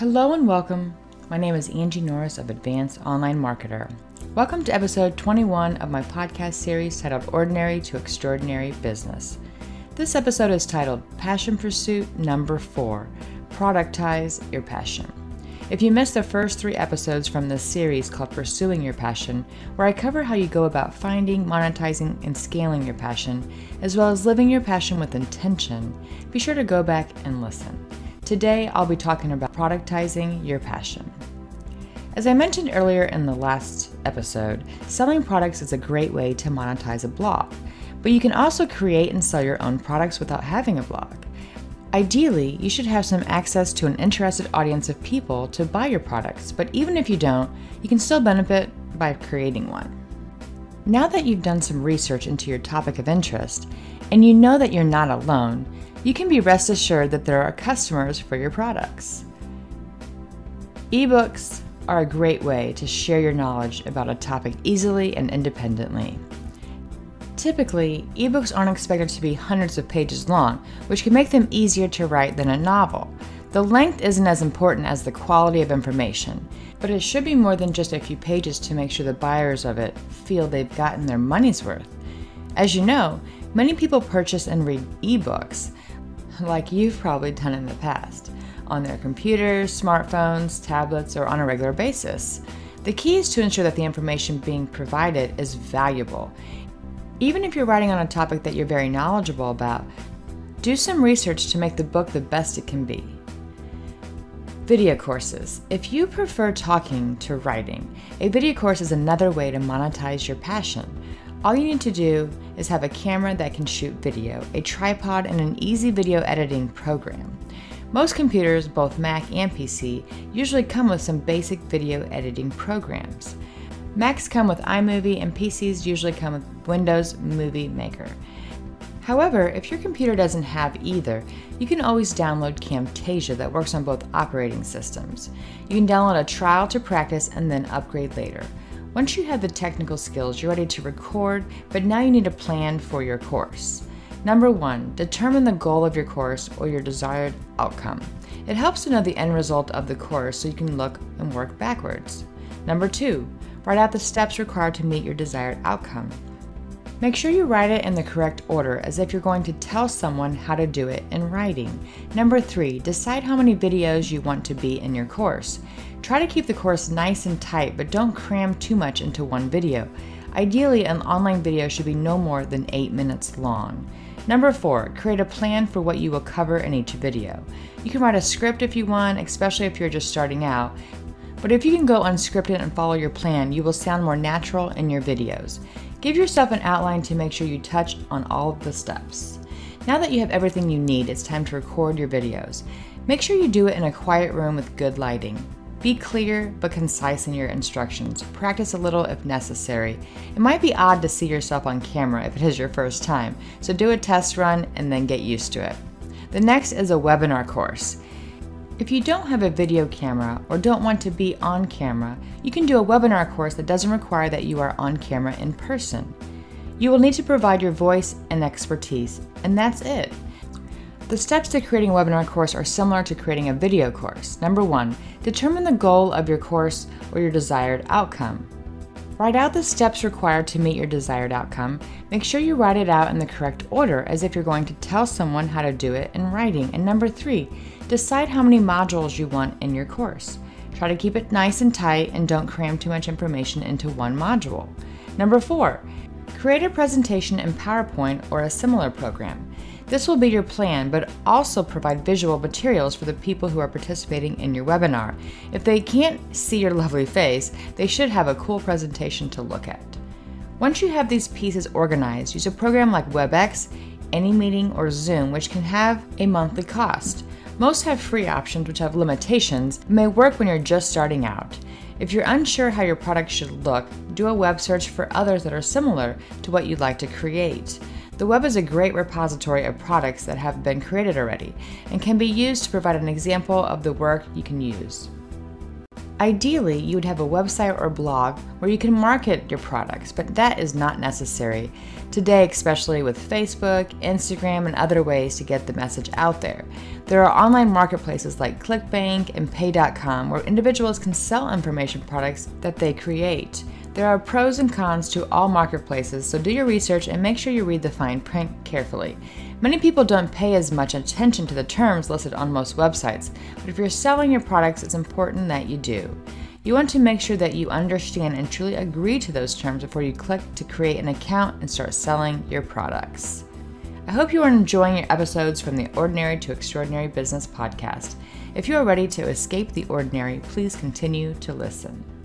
Hello and welcome. My name is Angie Norris of Advanced Online Marketer. Welcome to episode 21 of my podcast series titled Ordinary to Extraordinary Business. This episode is titled Passion Pursuit Number 4 Productize Your Passion. If you missed the first three episodes from this series called Pursuing Your Passion, where I cover how you go about finding, monetizing, and scaling your passion, as well as living your passion with intention, be sure to go back and listen. Today, I'll be talking about productizing your passion. As I mentioned earlier in the last episode, selling products is a great way to monetize a blog, but you can also create and sell your own products without having a blog. Ideally, you should have some access to an interested audience of people to buy your products, but even if you don't, you can still benefit by creating one. Now that you've done some research into your topic of interest, and you know that you're not alone, you can be rest assured that there are customers for your products. Ebooks are a great way to share your knowledge about a topic easily and independently. Typically, ebooks aren't expected to be hundreds of pages long, which can make them easier to write than a novel. The length isn't as important as the quality of information, but it should be more than just a few pages to make sure the buyers of it feel they've gotten their money's worth. As you know, many people purchase and read ebooks, like you've probably done in the past, on their computers, smartphones, tablets, or on a regular basis. The key is to ensure that the information being provided is valuable. Even if you're writing on a topic that you're very knowledgeable about, do some research to make the book the best it can be. Video courses. If you prefer talking to writing, a video course is another way to monetize your passion. All you need to do is have a camera that can shoot video, a tripod, and an easy video editing program. Most computers, both Mac and PC, usually come with some basic video editing programs. Macs come with iMovie and PCs usually come with Windows Movie Maker. However, if your computer doesn't have either, you can always download Camtasia that works on both operating systems. You can download a trial to practice and then upgrade later. Once you have the technical skills, you're ready to record, but now you need a plan for your course. Number one, determine the goal of your course or your desired outcome. It helps to know the end result of the course so you can look and work backwards. Number two, write out the steps required to meet your desired outcome. Make sure you write it in the correct order as if you're going to tell someone how to do it in writing. Number three, decide how many videos you want to be in your course. Try to keep the course nice and tight, but don't cram too much into one video. Ideally, an online video should be no more than 8 minutes long. Number four, create a plan for what you will cover in each video. You can write a script if you want, especially if you're just starting out, but if you can go unscripted and follow your plan, you will sound more natural in your videos. Give yourself an outline to make sure you touch on all of the steps. Now that you have everything you need, it's time to record your videos. Make sure you do it in a quiet room with good lighting. Be clear but concise in your instructions. Practice a little if necessary. It might be odd to see yourself on camera if it is your first time, so do a test run and then get used to it. The next is a webinar course. If you don't have a video camera or don't want to be on camera, you can do a webinar course that doesn't require that you are on camera in person. You will need to provide your voice and expertise, and that's it. The steps to creating a webinar course are similar to creating a video course. Number one, determine the goal of your course or your desired outcome. Write out the steps required to meet your desired outcome. Make sure you write it out in the correct order as if you're going to tell someone how to do it in writing. And number three, decide how many modules you want in your course. Try to keep it nice and tight and don't cram too much information into one module. Number four, create a presentation in PowerPoint or a similar program. This will be your plan, but also provide visual materials for the people who are participating in your webinar. If they can't see your lovely face, they should have a cool presentation to look at. Once you have these pieces organized, use a program like WebEx, AnyMeeting, or Zoom, which can have a monthly cost. Most have free options which have limitations and may work when you're just starting out. If you're unsure how your product should look, do a web search for others that are similar to what you'd like to create. The web is a great repository of products that have been created already and can be used to provide an example of the work you can use. Ideally, you would have a website or blog where you can market your products, but that is not necessary today, especially with Facebook, Instagram, and other ways to get the message out there. There are online marketplaces like ClickBank and PayDotCom where individuals can sell information products that they create. There are pros and cons to all marketplaces, so do your research and make sure you read the fine print carefully. Many people don't pay as much attention to the terms listed on most websites, but if you're selling your products, it's important that you do. You want to make sure that you understand and truly agree to those terms before you click to create an account and start selling your products. I hope you are enjoying your episodes from the Ordinary to Extraordinary Business podcast. If you are ready to escape the ordinary, please continue to listen.